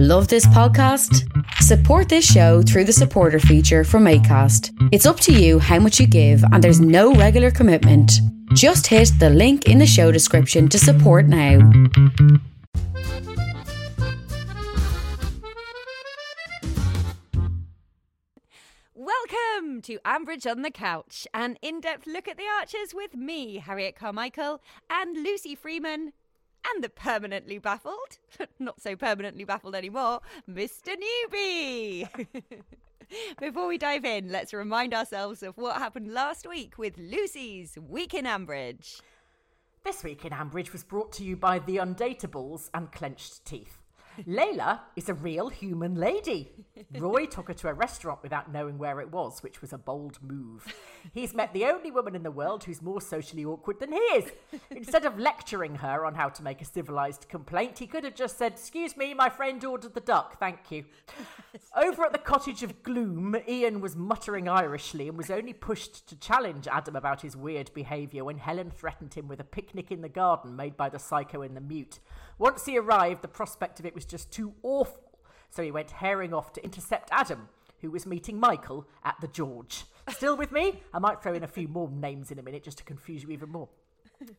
Love this podcast? Support this show through the supporter feature from ACAST. It's up to you how much you give, and there's no regular commitment. Just hit the link in the show description to support now. Welcome to Ambridge on the Couch, an in depth look at the Archers with me, Harriet Carmichael, and Lucy Freeman, and the permanently baffled, not so permanently baffled anymore, Mr. Newbie. Before we dive in, let's remind ourselves of what happened last week with Lucy's Week in Ambridge. This week in Ambridge was brought to you by the Undateables and Clenched Teeth. Layla is a real human lady. Roy took her to a restaurant without knowing where it was, which was a bold move. He's met the only woman in the world who's more socially awkward than he is. Instead of lecturing her on how to make a civilized complaint, he could have just said, Excuse me, my friend ordered the duck, thank you. Over at the Cottage of Gloom, Ian was muttering Irishly and was only pushed to challenge Adam about his weird behaviour when Helen threatened him with a picnic in the garden made by the psycho and the mute. Once he arrived, the prospect of it was just too awful, so he went herring off to intercept Adam, who was meeting Michael at the George. Still with me? I might throw in a few more names in a minute just to confuse you even more.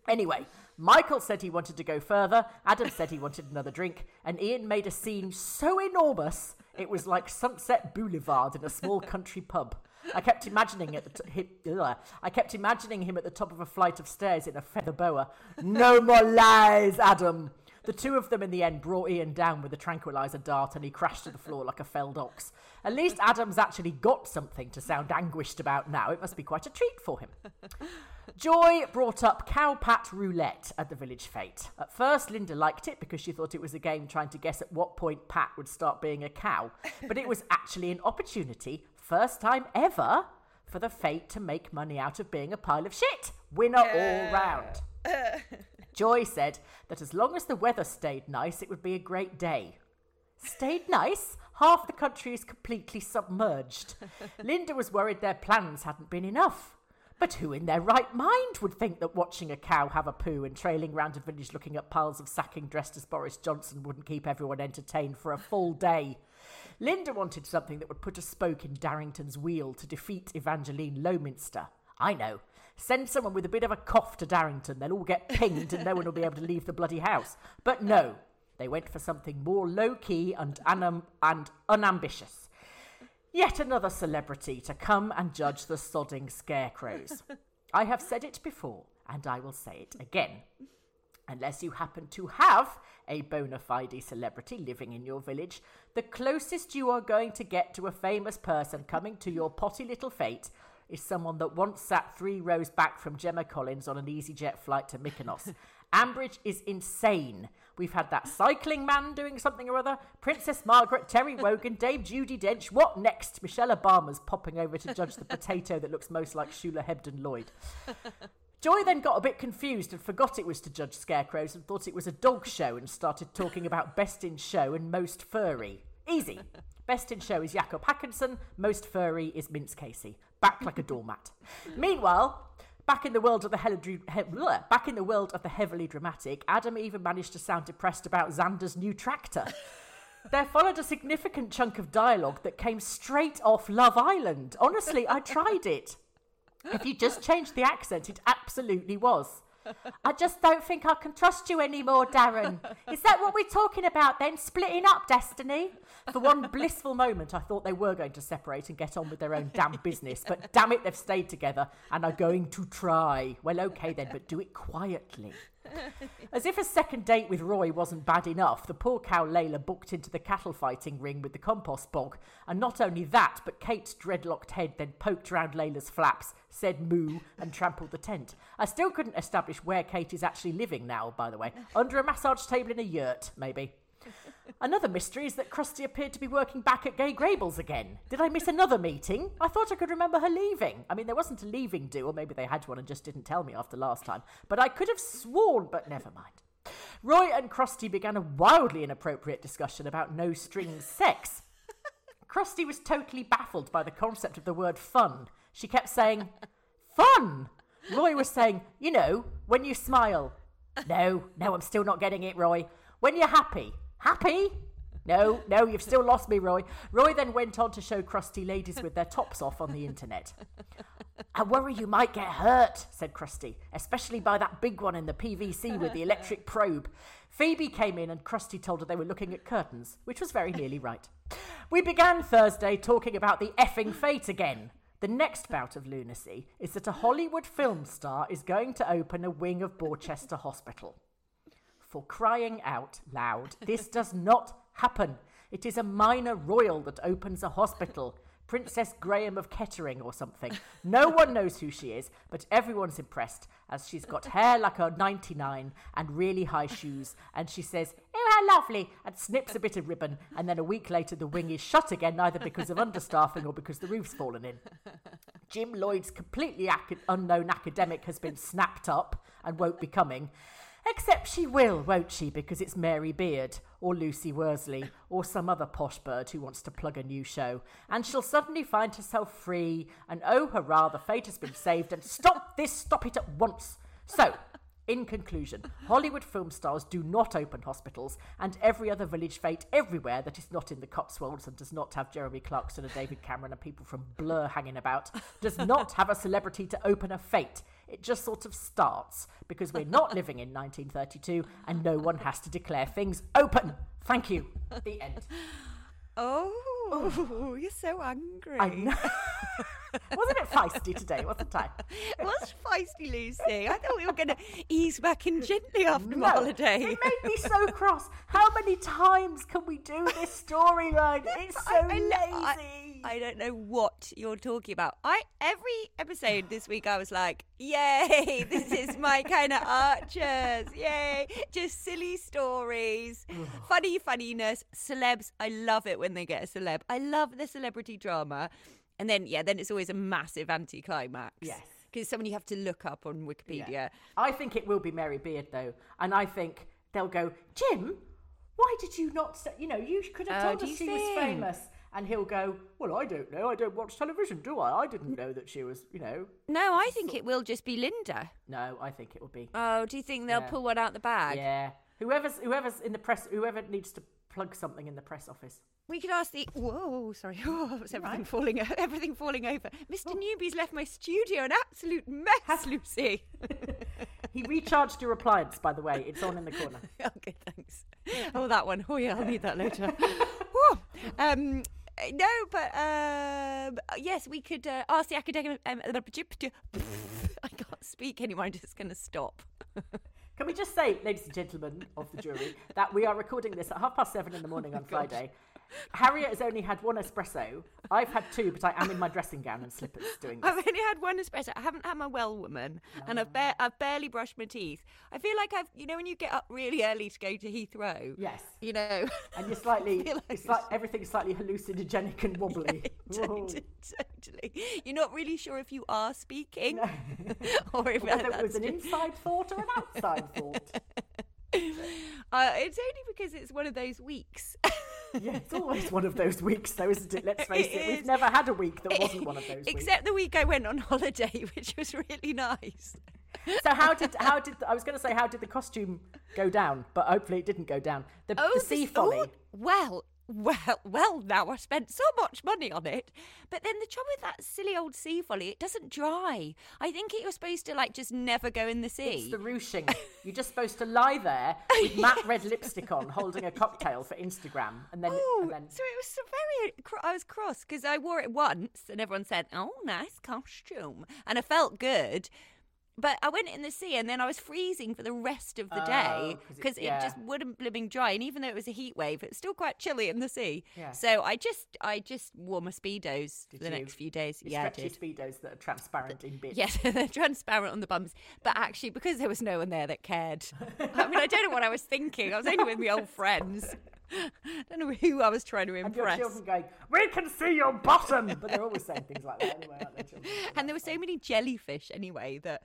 Anyway, Michael said he wanted to go further, Adam said he wanted another drink, and Ian made a scene so enormous it was like Sunset Boulevard in a small country pub. I kept imagining at the t- ugh. I kept imagining him at the top of a flight of stairs in a feather boa. No more lies, Adam. The two of them in the end brought Ian down with a tranquilizer dart and he crashed to the floor like a felled ox. At least Adam's actually got something to sound anguished about now. It must be quite a treat for him. Joy brought up Cow Pat Roulette at the Village Fete. At first, Linda liked it because she thought it was a game trying to guess at what point Pat would start being a cow. But it was actually an opportunity, first time ever, for the Fete to make money out of being a pile of shit. Winner all round. Joy said that as long as the weather stayed nice, it would be a great day. Stayed nice? Half the country is completely submerged. Linda was worried their plans hadn't been enough. But who in their right mind would think that watching a cow have a poo and trailing round a village looking at piles of sacking dressed as Boris Johnson wouldn't keep everyone entertained for a full day? Linda wanted something that would put a spoke in Darrington's wheel to defeat Evangeline Lowminster. I know. Send someone with a bit of a cough to Darrington, they'll all get pinged and no one will be able to leave the bloody house. But no, they went for something more low key and, unam- and unambitious. Yet another celebrity to come and judge the sodding scarecrows. I have said it before, and I will say it again. Unless you happen to have a bona fide celebrity living in your village, the closest you are going to get to a famous person coming to your potty little fete is someone that once sat three rows back from Gemma Collins on an EasyJet flight to Mykonos. Ambridge is insane. We've had that cycling man doing something or other, Princess Margaret, Terry Wogan, Dame Judi Dench. What next? Michelle Obama's popping over to judge the potato that looks most like Shula Hebden Lloyd. Joy then got a bit confused and forgot it was to judge scarecrows and thought it was a dog show and started talking about best in show and most furry. Easy. Best in show is Jakob Hakansson, most furry is Vince Casey. Back like a doormat. Meanwhile, back in the world of the heavily, he, bleh, back in the world of the heavily dramatic, Adam even managed to sound depressed about Xander's new tractor. There followed a significant chunk of dialogue that came straight off Love Island. Honestly, I tried it. If you just changed the accent, it absolutely was. I just don't think I can trust you anymore, Darren. Is that what we're talking about then? Splitting up, Destiny? For one blissful moment, I thought they were going to separate and get on with their own damn business. But damn it, they've stayed together and are going to try. Well, okay then, but do it quietly. As if a second date with Roy wasn't bad enough, the poor cow Layla booked into the cattle fighting ring with the compost bog. And not only that, but Kate's dreadlocked head then poked round Layla's flaps, said moo, and trampled the tent. I still couldn't establish where Kate is actually living now, by the way. Under a massage table in a yurt, maybe. Another mystery is that Krusty appeared to be working back at Grey Gables again. Did I miss another meeting? I thought I could remember her leaving. I mean, there wasn't a leaving do, or maybe they had one and just didn't tell me after last time. But I could have sworn, but never mind. Roy and Krusty began a wildly inappropriate discussion about no strings sex. Krusty was totally baffled by the concept of the word fun. She kept saying, Fun! Roy was saying, You know, when you smile. No, no, I'm still not getting it, Roy. When you're happy. Happy? No, no, you've still lost me, Roy. Roy then went on to show crusty ladies with their tops off on the internet. I worry you might get hurt, said Krusty, especially by that big one in the PVC with the electric probe. Phoebe came in and Krusty told her they were looking at curtains, which was very nearly right. We began Thursday talking about the effing fete again. The next bout of lunacy is that a Hollywood film star is going to open a wing of Borchester Hospital. For crying out loud, this does not happen. It is a minor royal that opens a hospital. Princess Graham of Kettering or something. No one knows who she is, but everyone's impressed as she's got hair like a 99 and really high shoes. And she says, Oh, how lovely, and snips a bit of ribbon. And then a week later, the wing is shut again, either because of understaffing or because the roof's fallen in. Jim Lloyd's completely ac- unknown academic has been snapped up and won't be coming. Except she will, won't she? Because it's Mary Beard, or Lucy Worsley, or some other posh bird who wants to plug a new show. And she'll suddenly find herself free, and oh hurrah, the fete has been saved, and stop this, stop it at once. So, in conclusion, Hollywood film stars do not open hospitals, and every other village fete everywhere that is not in the Cotswolds and does not have Jeremy Clarkson and David Cameron and people from Blur hanging about does not have a celebrity to open a fete. It just sort of starts because we're not living in 1932 and no one has to declare things open. Thank you. The end. Oh, you're so angry. I know. I was a bit feisty today, wasn't I? It was feisty, Lucy. I thought we were going to ease back in gently after my No, holiday. It made me so cross. How many times can we do this storyline? It's so I- I lazy. I, I don't know what you're talking about. I every episode this week I was like, "Yay, this is my kind of Archers! Yay, just silly stories, funny funniness, celebs. I love it when they get a celeb. I love the celebrity drama, and then yeah, then it's always a massive anticlimax. Yes. because someone you have to look up on Wikipedia. Yeah. I think it will be Mary Beard though, and I think they'll go, Jim. Why did you not? Say, you know, you could have Oh, told us she was famous. And he'll go, Well, I don't know. I don't watch television, do I? I didn't know that she was, you know. No, I think it will just be Linda. No, I think it will be. Oh, do you think they'll Yeah. pull one out the bag? Yeah. Whoever's whoever's in the press, whoever needs to plug something in the press office. We could ask the. Whoa, sorry. Was everything falling? o- Everything falling over. Mr. Newby's left my studio an absolute mess, Lucy. He recharged your appliance, by the way. It's on in the corner. okay, thanks. Oh, that one. Oh yeah, I'll need that later. Um, no, but um, yes, we could uh, ask the academic. Um, I can't speak anymore. I'm just going to stop. Can we just say, ladies and gentlemen of the jury, that we are recording this at half past seven in the morning on oh, Friday. Harriet has only had one espresso. I've had two, but I am in my dressing gown and slippers doing this. I've only had one espresso. I haven't had my well woman, and I've ba- I've barely brushed my teeth. I feel like I've, you know, when you get up really early to go to Heathrow. Yes. You know. And you're slightly, like it's like everything's slightly hallucinogenic and wobbly. Whoa. totally, totally. You're not really sure if you are speaking or if Whether it was an inside thought or an outside thought. Uh, it's only because it's one of those weeks. Yeah, it's always one of those weeks, though, isn't it? Let's face it, It we've never had a week that wasn't one of those weeks. Except the week I went on holiday, which was really nice. So how did how did I was going to say how did the costume go down, but hopefully it didn't go down. The, oh, the sea this- folly. oh, well, well, well. Now I spent so much money on it, but then the trouble with that silly old sea folly, it doesn't dry. I think it was supposed to like just never go in the sea. It's the ruching. You're just supposed to lie there with matte red lipstick on, holding a cocktail for Instagram, and then Oh, and then so it was so very. I was cross because I wore it once, and everyone said, "Oh, nice costume," and I felt good. But I went in the sea, and then I was freezing for the rest of the day Oh, it- because it, yeah. just wouldn't blooming dry. And even though it was a heat wave, it's still quite chilly in the sea. Yeah. So I just, I just wore my speedos for Did the you? next few days. you yeah, I did. speedos that are transparent in bits. Yes, they're transparent on the bums. But actually, because there was no one there that cared, I mean, I don't know what I was thinking. I was only with my old friends. I don't know who I was trying to And your impress. children going, we can see your bottom, but they're always saying things like that anyway, aren't they? Children? And there were so many jellyfish anyway that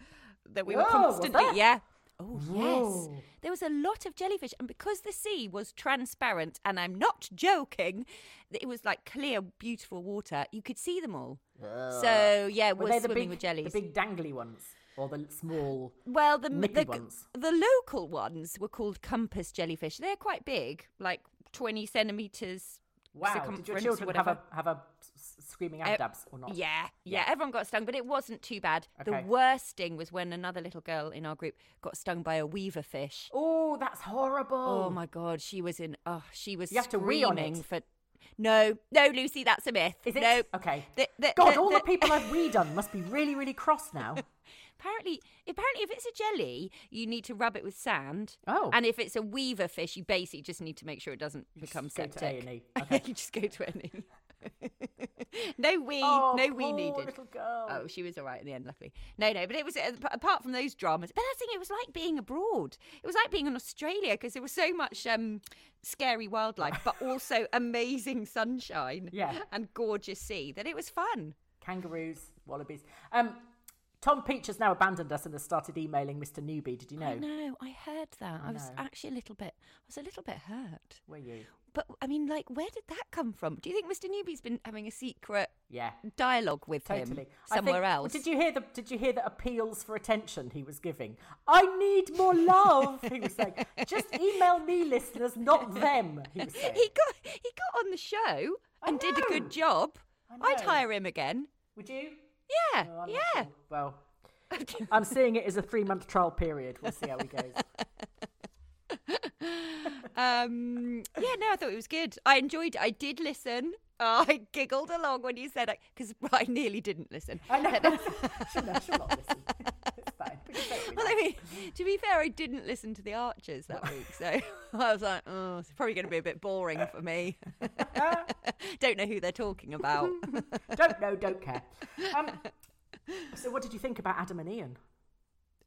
that we were Oh, was constantly yeah. Oh yes, there was a lot of jellyfish, and because the sea was transparent, and I'm not joking, it was like clear, beautiful water. You could see them all. So yeah, Were we're they the big, with jellies. the big dangly ones, or the small? Well, the the, ones? the local ones were called compass jellyfish. They're quite big, like twenty centimeters. Wow. Did your children have a have a screaming Uh, abdabs or not? Yeah, yeah, Yeah. Everyone got stung, but it wasn't too bad. Okay. The worst sting was when another little girl in our group got stung by a weaver fish. Oh, that's horrible. Oh my god, she was in. Oh, she was You have to wee on screaming it. for. No, no, Lucy, that's a myth. Is it? No. Okay. The- the- God, the- all the, people I've wee done must be really, really cross now. Apparently, apparently, if it's a jelly, you need to rub it with sand. Oh. And if it's a weaver fish, you basically just need to make sure it doesn't become just go to. A&E. Okay. you just go to A&E. no we, oh, no poor needed. little girl. Oh, she was all right in the end, luckily. No, no, but it was uh, apart from those dramas. But that's the thing; it was like being abroad. It was like being in Australia because there was so much um, scary wildlife, but also amazing sunshine Yeah. and gorgeous sea that it was fun. Kangaroos, wallabies. Um, Tom Peach has now abandoned us and has started emailing Mr. Newbie. Did you know? I know. I heard that. I, was know. actually a little bit. I was a little bit hurt. Were you? But I mean, like, where did that come from? Do you think Mr. Newbie's been having a secret Yeah. dialogue with Totally. him somewhere think- else? Did you hear the Did you hear the appeals for attention he was giving? I need more love. he was saying, just email me, listeners, not them. He was saying. He got he got on the show I and did a good job. I I'd hire him again. Would you? Yeah, Oh, I'm yeah. sure. Well, I'm seeing it as a three month trial period. We'll see how he goes. Um, yeah, no, I thought it was good. I enjoyed it. I did listen. Oh, I giggled along when you said it because I nearly didn't listen. I know. she'll, no, she'll not listen. Fine. We can say Well, I mean, to be fair, I didn't listen to the Archers that week, so I was like, oh, it's probably going to be a bit boring for me. Don't know who they're talking about. don't know, don't care. Um, so, what did you think about Adam and Ian?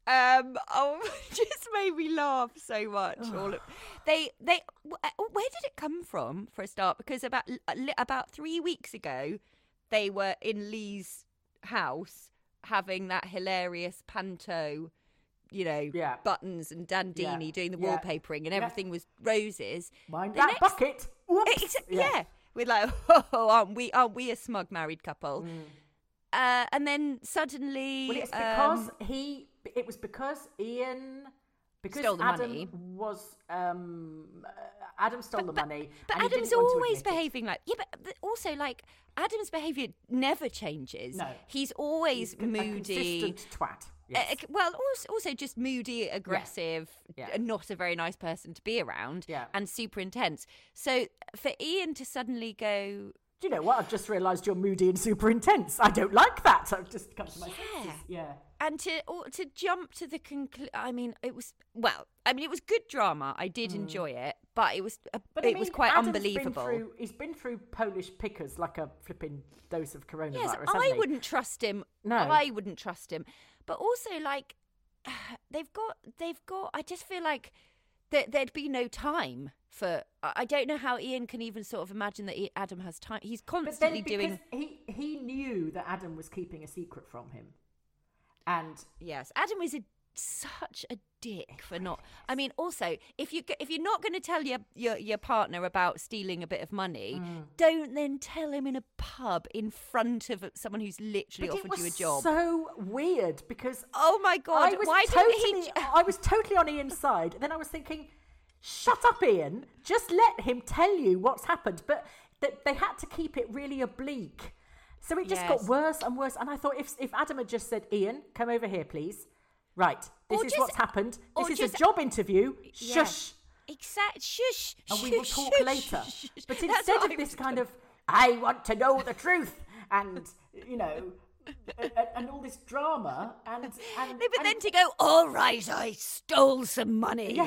Um, oh, just made me laugh so much. All of, they, they, uh, where did it come from for a start? Because about about three weeks ago, they were in Lee's house having that hilarious panto, you know, Yeah. buttons and Dandini Yeah. doing the Yeah. wallpapering, and everything was roses. Mind The that next- bucket. Whoops. Yeah. We're like, oh, aren't we? Aren't we a smug married couple? Uh, and then suddenly, Mm. Well, it's because um, he. It was because Ian. Because Stole the Adam money. was um, uh, Adam stole the money. But and Adam's didn't want to always admit it. behaving like yeah, but, but also like Adam's behaviour never changes. No. he's always He's a moody. consistent twat. Yes. uh, well, also, also just moody, aggressive, Yeah. and not a very nice person to be around, Yeah. and super intense. So for Ian to suddenly go, Do you know what? I've just realised you're moody and super intense. I don't like that. I've just come to my Yeah. senses. Yeah. And to or to jump to the conclusion. I mean, it was well. I mean, it was good drama. I did enjoy it, but it was uh, Mm. But it mean, was quite Adam's unbelievable. Been through, he's been through Polish pickers like a flipping dose of coronavirus. Yes, I wouldn't trust him. No. I wouldn't trust him. But also, like, they've got, they've got. I just feel like there, there'd be no time for. I don't know how Ian can even sort of imagine that Adam has time. He's constantly doing. he he knew that Adam was keeping a secret from him, and Yes, Adam is a such a dick for not. I mean, also, if you if you're not going to tell your, your your partner about stealing a bit of money, Mm. don't then tell him in a pub in front of someone who's literally but offered you a job. so weird because oh my god! Why totally didn't he? I was totally on Ian's side. Then I was thinking, shut up, Ian. Just let him tell you what's happened. But that they had to keep it really oblique. So it just got worse and worse. And I thought if if Adam had just said, Ian, come over here, please. Right, this Or is just- what's happened. This is just- a job interview. Yeah. Shush. Exact. Shush. And we will talk shush, later. shush, shush. But instead of this kind of, I want to know the truth, and you know, and, and all this drama, and and, No, but and- then to go, all right, I stole some money.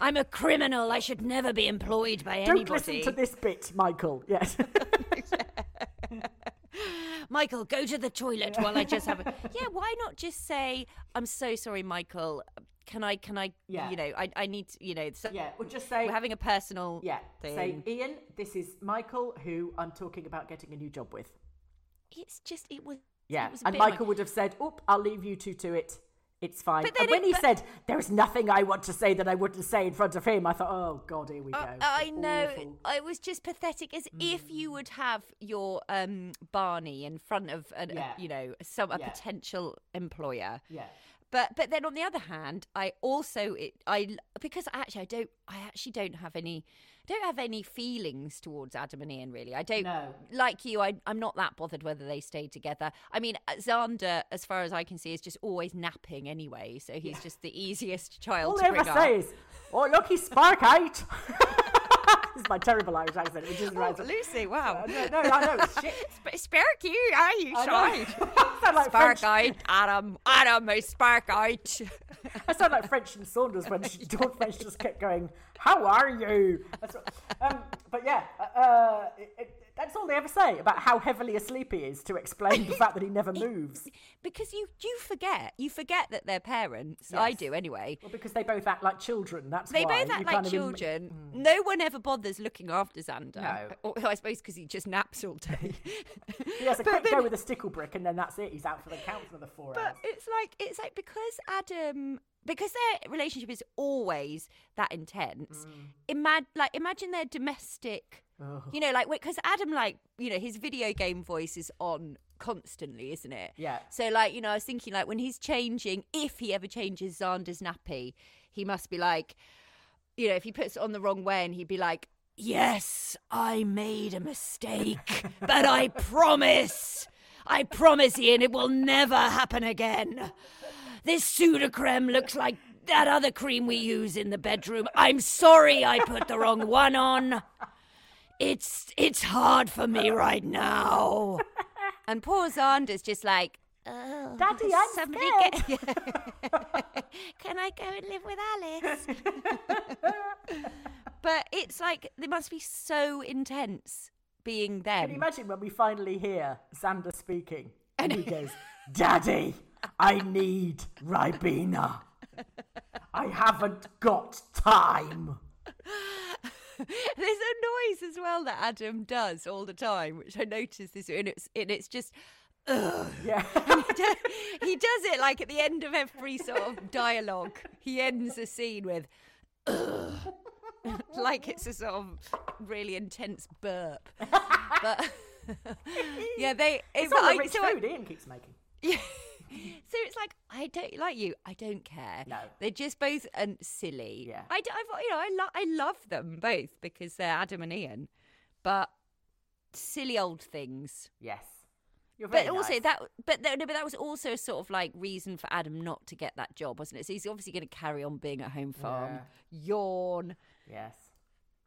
I'm a criminal. I should never be employed by don't anybody. listen to this bit, Michael. Yes. Michael, go to the toilet while I just have a. yeah, why not just say, I'm so sorry, Michael. Can I, can I, Yeah. you know, I, I need, to, you know, so yeah, we'll just say, we're having a personal yeah, thing. say, Ian, this is Michael, who I'm talking about getting a new job with. it's just, it was. Yeah, it was and like- Michael would have said, "Oop, I'll leave you two to it. It's fine." But and when it- he but- said, "There's nothing I want to say that I wouldn't say in front of him," I thought, "Oh God, here we go." Uh, I know. Awful. I was just pathetic, as if you would have your um, Barney in front of, an, Yeah. you know, some a Yeah. potential employer. Yeah. But but then on the other hand, I also it, I because actually I don't I actually don't have any don't have any feelings towards Adam and Ian. Really, I don't. No. Like you, I, I'm not that bothered whether they stay together. I mean, uh, Xander, as far as I can see, is just always napping anyway, so he's just the easiest child All to ever up. say is, "Oh, look, he's spark out." this is my terrible Irish accent, which isn't Oh, right. Lucy, wow. No, no, I know it's shit. Sp- Sparky, are you I shy? I sound like Spark French. out, Adam. Adam, my spark out. I sound like French and Saunders when she, Dawn French just kept going, "How are you?" That's what, um, but yeah, uh, uh, it, it, that's all they ever say about how heavily asleep he is to explain the fact that he never moves. because you you forget, you forget that they're parents. I do anyway. Well, because they both act like children. That's They why both act you like kind of im- children. No one ever bothers looking after Xander. No. Or, I suppose because he just naps all day. He has a But quick then- go with a stickle brick, and then that's it. He's out for the count for another four But hours. it's like it's like because Adam because their relationship is always that intense. Mm. Imag- like imagine their domestic. Oh. You know, like because Adam, like you know, his video game voice is on constantly, isn't it? Yeah. So like you know, I was thinking like when he's changing, if he ever changes Xander's nappy, he must be like, you know, if he puts it on the wrong way, and he'd be like. Yes, I made a mistake, but I promise, I promise, Ian, it will never happen again. This Sudocreme looks like that other cream we use in the bedroom. I'm sorry I put the wrong one on. It's it's hard for me uh. right now. And poor Xander's just like, oh, Daddy, I'm somebody scared. get- Can I go and live with Alice? but it's like they must be so intense being them. Can you imagine when we finally hear Xander speaking and he goes, Daddy, I need Ribena. I haven't got time. There's a noise as well that Adam does all the time, which I noticed this, and it's and it's just. Ugh. Yeah. he, does, he does it like at the end of every sort of dialogue. He ends a scene with, "Ugh." like it's a sort of really intense burp. But yeah, they. It's but all the I- rich so I- Ian keeps making. yeah. So it's like I don't like you. I don't care. No. they're just both um, silly. Yeah. I, I've, you know I lo- I love them both because they're Adam and Ian, but silly old things. Yes. You're But also nice. that, but no, but that was also a sort of like reason for Adam not to get that job, wasn't it? So he's obviously going to carry on being at home farm. Yawn. Yes.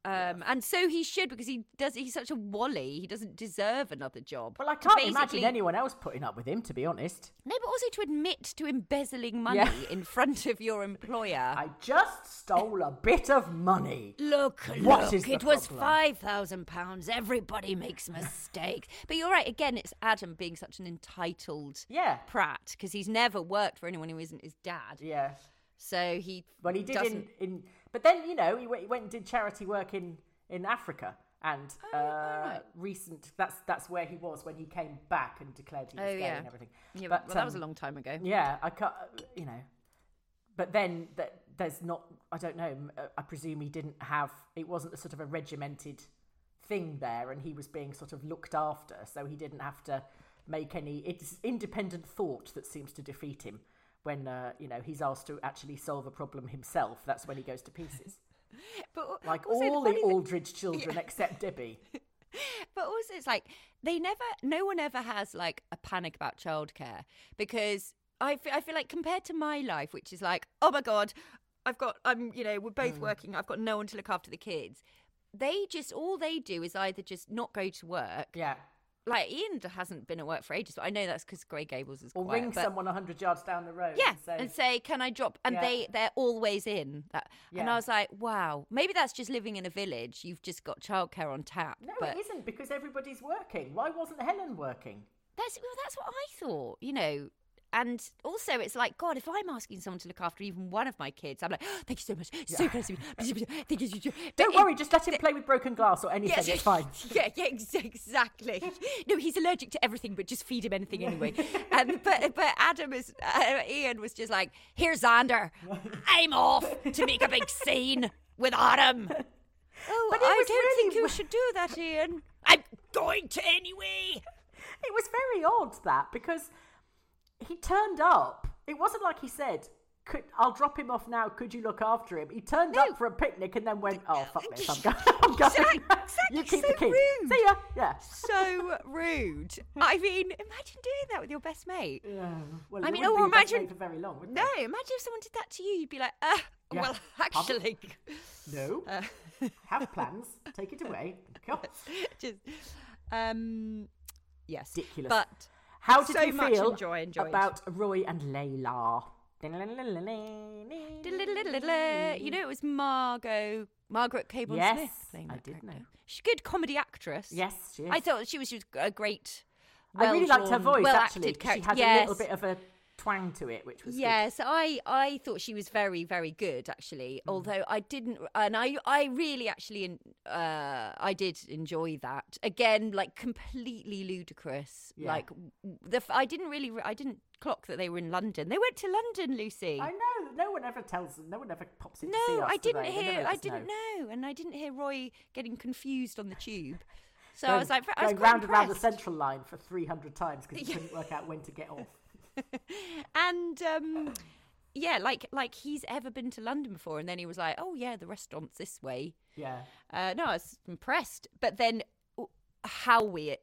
Um, and so he should because he does. He's such a wally. He doesn't deserve another job. Well, I can't imagine anyone else putting up with him, to be honest. No, but also to admit to embezzling money Yeah. in front of your employer. I just stole a bit of money. Look, What look, it was problem? five thousand pounds. Everybody makes mistakes. but you're right. Again, it's Adam being such an entitled Yeah. prat because he's never worked for anyone who isn't his dad. Yeah. So he Well, he did doesn't. in, in. But then, you know, he went, he went and did charity work in, in Africa. And Oh, uh, right. recent, that's that's where he was when he came back and declared he was Oh, gay yeah. and everything. Yeah, but, well, that was a um, long time ago. Yeah, I can't, you know. But then that there's not, I don't know, uh, I presume he didn't have, it wasn't a sort of a regimented thing there and he was being sort of looked after. So he didn't have to make any, it's independent thought that seems to defeat him when, uh, you know, he's asked to actually solve a problem himself. That's when he goes to pieces. But Like all the thing- Aldridge children except Debbie. But also, it's like they never, no one ever has like a panic about childcare because I feel, I feel like compared to my life, which is like, oh my god, I've got, I'm, you know, we're both working, I've got no one to look after the kids. They just all they do is either just not go to work. Yeah. Like Ian hasn't been at work for ages, but I know that's because Grey Gables is Or quiet. ring but- someone 100 yards down the road Yeah, and say, and say, "Can I drop?" And Yeah. they they're always in. That, And I was like, "Wow, maybe that's just living in a village. You've just got childcare on tap." no, but it isn't because everybody's working. Why wasn't Helen working? That's well, that's what I thought, you know. And also, it's like God. If I'm asking someone to look after even one of my kids, I'm like, oh, "Thank you so much, so kind of you. Thank you." Don't it- worry, just let him play with broken glass or anything. Yes, It's fine. Yeah, yeah, exactly. No, he's allergic to everything, but just feed him anything anyway. and but but Adam is uh, Ian was just like, "Here's Xander, I'm off to make a big scene with Adam." Oh, But I don't really think you w- should do that, Ian. I'm going to anyway. It was very odd that because he turned up. It wasn't like he said, could I'll drop him off now. Could you look after him? He turned No. up for a picnic and then went, "Oh fuck this, I'm going. I'm going. Exactly, you keep so the key. rude. See ya." Yeah. so rude. I mean, imagine doing that with your best mate. Yeah. Well, I mean, or be imagine- for very long. No, they? imagine if someone did that to you. You'd be like, uh, Yeah. well, actually, No. uh, Have plans. Take it away. Just, um, yes, Ridiculous. But How did so you much feel enjoy, enjoyed. about Roy and Layla? you know, it was Margot, Margaret Cable Yes, Smith playing I did character. know. She's a good comedy actress. Yes, she is. I thought she was, she was a great. I really liked her voice well-acted actually. She had yes. a little bit of a twang to it, which was good. Yes, I I thought she was very very good actually. Mm. Although I didn't, and I I really actually uh I did enjoy that again, like completely ludicrous. Yeah. Like the I didn't really I didn't clock that they were in London. They went to London, Lucy. I know. No one ever tells them. No one ever pops in to see no, us. I didn't? They hear. I didn't know. know. and I didn't hear Roy getting confused on the tube. So I was like, I was going round and round the central line for 300 times because he couldn't work out when to get off. and um yeah like like he's ever been to london before and then he was like oh yeah the restaurant's this way Yeah. uh no i was impressed but then how weird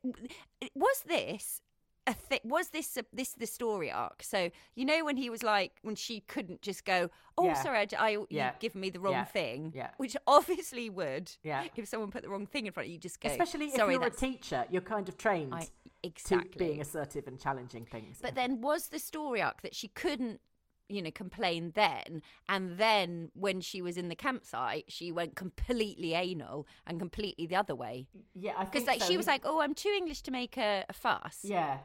was this a thi- was this a, this the story arc so you know when he was like when she couldn't just go oh Yeah. sorry I, I Yeah. you've given me the wrong Yeah. thing Yeah. which obviously would Yeah. if someone put the wrong thing in front of you you just go Especially if you're a teacher, you're kind of trained I, to exactly being assertive and challenging things. But then was the story arc that she couldn't, you know, complain then, and then when she was in the campsite, she went completely anal and completely the other way yeah, because like so. she was like, "Oh, I'm too English to make a, a fuss." Yeah.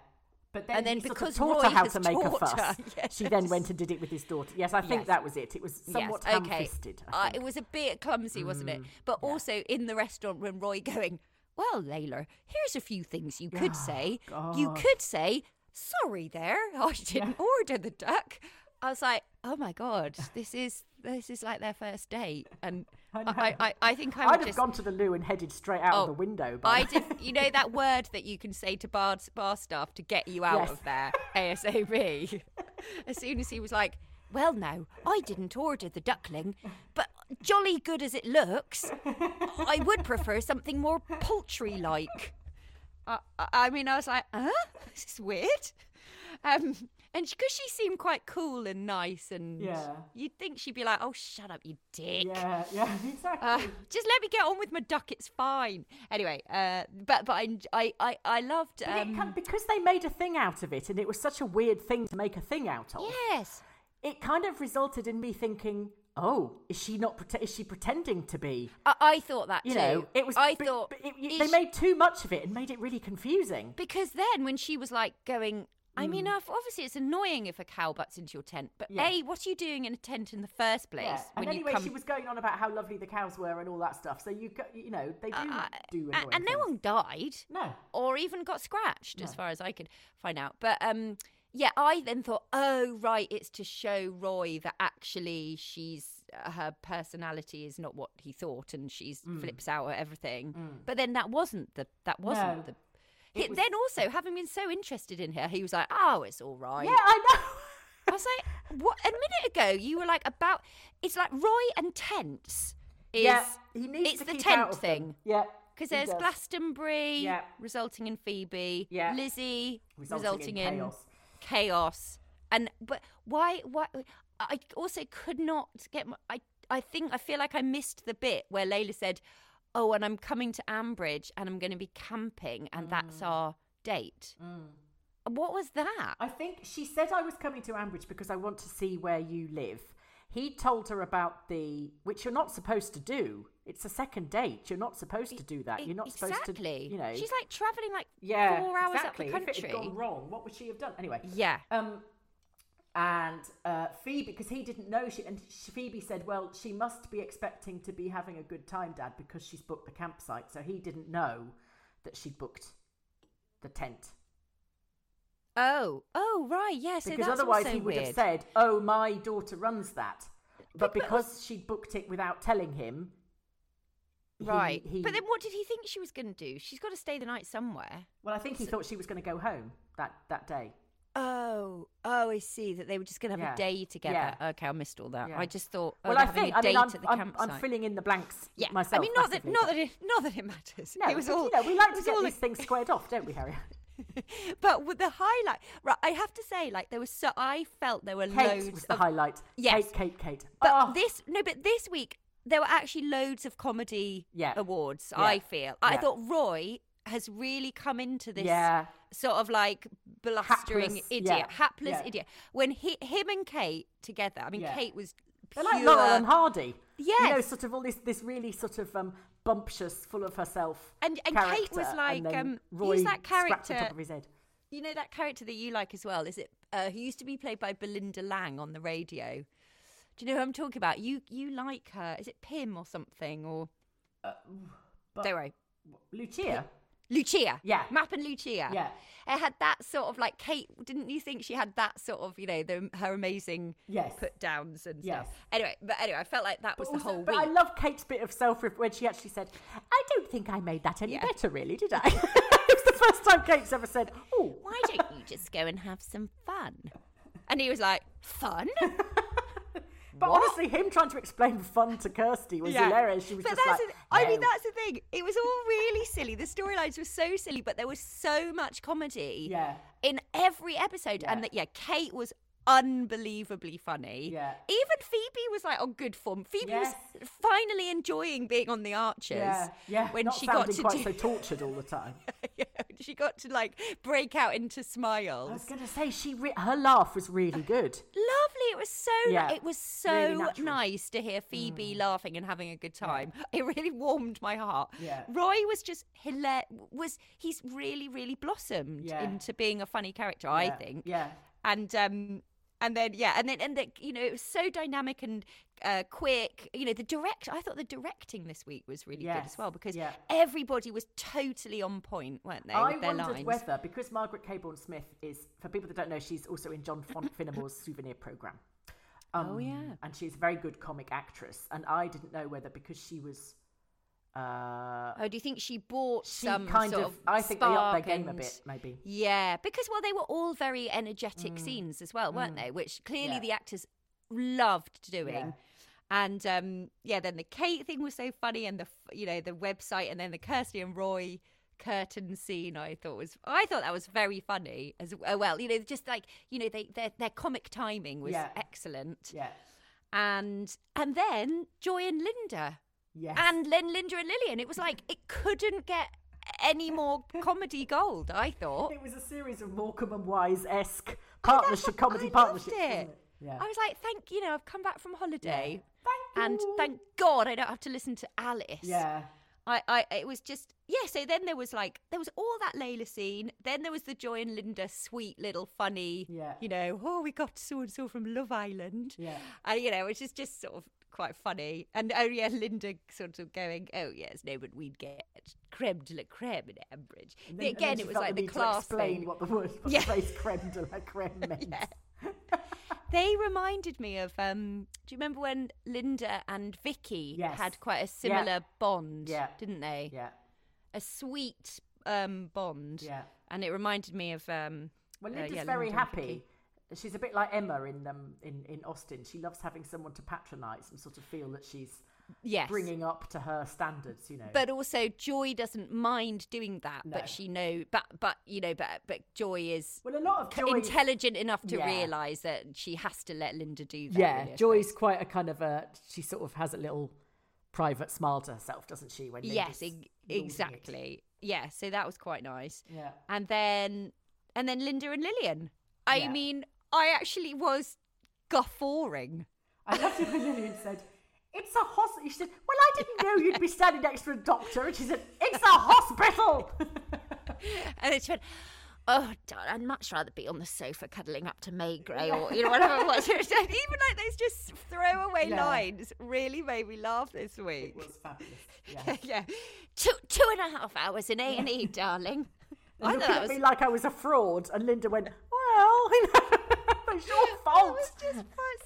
But then, And then he sort because of taught Roy her how to make a fuss, her, she then went and did it with his daughter. Yes, I think Yes. that was it. It was somewhat yes, okay. Uh. Mm, it was a bit clumsy, wasn't it? But also in the restaurant when Roy going, "Well, Layla, here's a few things you could Oh, say. You could say." Sorry, there. I didn't order the duck. I was like, "Oh my god, this is this is like their first date," and I I. I, I, I think I I'd would have just. gone to the loo and headed straight out Oh, of the window. But I did, you know that word that you can say to bar, bar staff to get you out Yes. of there ASAP. as soon as he was like, "Well, no, I didn't order the duckling, but jolly good as it looks, I would prefer something more poultry-like." I, I- I mean, I was like, "Huh? This is weird." Um, and because she seemed quite cool and nice, and Yeah. you'd think she'd be like, "Oh, shut up, you dick." yeah, yeah, exactly. Uh, just let me get on with my duck. It's fine. Anyway, uh, but but I I I, I loved. It Um, kind- because they made a thing out of it, and it was such a weird thing to make a thing out of. yes, It kind of resulted in me thinking, "Oh, is she not? Prete- is she pretending to be?" I, I thought that You too. know, it was. I but- thought but it- they she- made too much of it and made it really confusing. because then when she was like going. I mean, obviously it's annoying if a cow butts into your tent, but Mm. Yeah. a, what are you doing in a tent in the first place? Yeah. And when you anyway, she was going on about how lovely the cows were and all that stuff. So you, go- you know, they do Uh, do annoying and no things. one died. No. or even got scratched, as far as I could find out. But um, yeah, I then thought, oh right, it's to show Roy that actually she's uh, her personality is not what he thought, and she's flips out at everything. But then that wasn't the that wasn't Mm. No. the. He, was- then also, having been so interested in her, he was like, "Oh, it's all right." Yeah, I know. I was like, "What?" A minute ago, you were like about. It's like Roy and tents. Is, yeah, he needs it's to the keep tent out of them. thing. Yeah, Because there's does. Glastonbury Yeah. resulting in Phoebe, Yeah. Lizzie Resulting resulting, in in, chaos. chaos. And but why? Why? I also could not get. My, I I think I feel like I missed the bit where Layla said, "Oh, and I'm coming to Ambridge and I'm going to be camping, and that's Mm. our date." What was that? I think she said I was coming to Ambridge because I want to see where you live. He told her about the which you're not supposed to do. It's a second date. You're not supposed to do that. You're not supposed exactly. to, you know. she's like traveling like yeah, four hours exactly. up the country. If it had gone wrong, what would she have done? Anyway, yeah. Um, and uh, Phoebe, because he didn't know, she and she, Phoebe said, "Well, she must be expecting to be having a good time, Dad, because she's booked the campsite." So he didn't know that she'd booked the tent Oh, oh, right. Yeah. Because that's otherwise he would weird. have said, "Oh, my daughter runs that," but because she'd booked it without telling him, Right. he- But then what did he think she was going to do? She's got to stay the night somewhere. well, I think he thought she was going to go home that that day. Oh, oh, I see that they were just going to have Yeah. a day together. Yeah. Okay, I missed all that. Yeah. I just thought, oh, well, I think a I date mean I'm, at the I'm. I'm filling in the blanks yeah, myself. I mean, not that, not that, it, not that it matters. No, it was all. you know, we like to get all these things squared off, don't we, Harry? But with the highlight, right? I have to say, like there was so I felt there were Kate loads was the of highlight. Yes. Kate, Kate, Kate. But Oh, this no, but this week there were actually loads of comedy Yeah. awards. I feel. I thought Roy has really come into this Yeah. Sort of like blustering Hapless, idiot, yeah, hapless yeah. idiot. When he, him and Kate together, I mean, Yeah. Kate was They're like Laurel and Hardy. You know, sort of all this, this really sort of um, bumptious, full of herself. And- and Kate was like, um, who's that character? top of his head. you know that character that you like as well? Is it? Uh, who used to be played by Belinda Lang on the radio? Do you know who I'm talking about? You you like her? Is it Pim or something or? Uh, Don't worry. Lucia. Lucia. Yeah. Mapp and Lucia. Yeah. It had that sort of like Kate. Didn't you think she had that sort of you know the, her amazing Yes. put downs and Yes. stuff? Anyway, but anyway, I felt like that was But the whole but week. I love Kate's bit of self when she actually said, "I don't think I made that any Yeah. better, really, did I?" it's the first time Kate's ever said, "Oh, Why don't you just go and have some fun? And he was like, fun? But What? honestly, him trying to explain fun to Kirsty was Yeah. hilarious. She was but just like, the, I mean, that's the thing. It was all really silly. The storylines were so silly, but there was so much comedy Yeah. in every episode. Yeah. And that, yeah, Kate was unbelievably funny. Yeah. Even Phoebe was like on good form. Phoebe Yes. was finally enjoying being on the Archers. Yeah, yeah. When Not she got to quite do, so tortured all the time. yeah, she got to like break out into smiles. I was going to say she re- her laugh was really good. Lovely. It was so. Yeah. It was so Really. Mm. nice to hear Phoebe laughing and having a good time. It really warmed my heart. Yeah. Roy was just hilarious. Was he's really really blossomed Yeah. into being a funny character? I think. Yeah. And um. And then yeah, and then and the, you know it was so dynamic and uh, quick. You know the direct. I thought the directing this week was really good as well because yeah. everybody was totally on point, weren't they? I with their wondered lines. whether, because Margaret Cabourn Smith is, for people that don't know, she's also in John Finnemore's souvenir program. Oh, yeah. and she's a very good comic actress. And I didn't know whether because she was, uh, Oh, do you think she bought she some kind sort of, I think they upped their game a bit, maybe. Yeah, because well, they were all very energetic scenes as well, weren't they? Which clearly Mm. Yeah. the actors loved doing. Yeah. And um, yeah, then the Kate thing was so funny, and the you know the website, and then the Kirsty and Roy curtain scene. I thought was I thought that was very funny as uh, well. You know, just like you know they their their comic timing was Yeah. excellent. Yeah. And and then Joy and Linda Yes. and then Linda and Lilian. It was like it couldn't get any more comedy gold. I thought. it was a series of Morecambe and Wise esque partnership, comedy partnerships. it. it? Yeah. I was like, thank you know, I've come back from holiday, Thank and thank God I don't have to listen to Alice. yeah. I, I, it was just yeah. So then there was like there was all that Layla scene. Then there was the Joy and Linda sweet little funny. Yeah. You know, oh, we got so and so from Love Island. Yeah. And you know, which is just sort of quite funny. And oh yeah, Linda sort of going, oh yes, no, but we'd get creme de la creme in Ambridge. And then- again, it was like the need to class explain thing. what the word, what Yeah. the phrase creme de la creme meant. Yeah. They reminded me of. Um, do you remember when Linda and Vicky Yes. had quite a similar bond? Yeah. didn't they? Yeah. A sweet um, bond. Yeah. and it reminded me of. Um, Well, uh, Linda's yeah, very Linda happy. She's a bit like Emma in um in, in Austen. She loves having someone to patronise and sort of feel that she's Yes. bringing up to her standards. You know. but also Joy doesn't mind doing that, No. but she know, but but you know, but but Joy is well, a lot of intelligent enough to Yeah. realise that she has to let Linda do that. Yeah, really, Joy's quite a kind of a. She sort of has a little private smile to herself, doesn't she? When Yes, Linda's e- losing it. exactly. Yeah, so that was quite nice. Yeah. And then and then Linda and Lilian. I Yeah. mean, I actually was guffawing. I loved it when Lilian said, "It's a hospital." She said, "Well, I didn't know you'd be standing next to a doctor," and she said, "It's a hospital." And then she went, Oh, darling, I'd much rather be on the sofa cuddling up to May Gray or, you know, whatever it was. Even like those just throwaway lines really made me laugh this week. it was fabulous. Yeah. yeah. Two, two and a half hours in A&E, darling. I And thought at was, me like I was a fraud, and Linda went, "Well, it's your It was just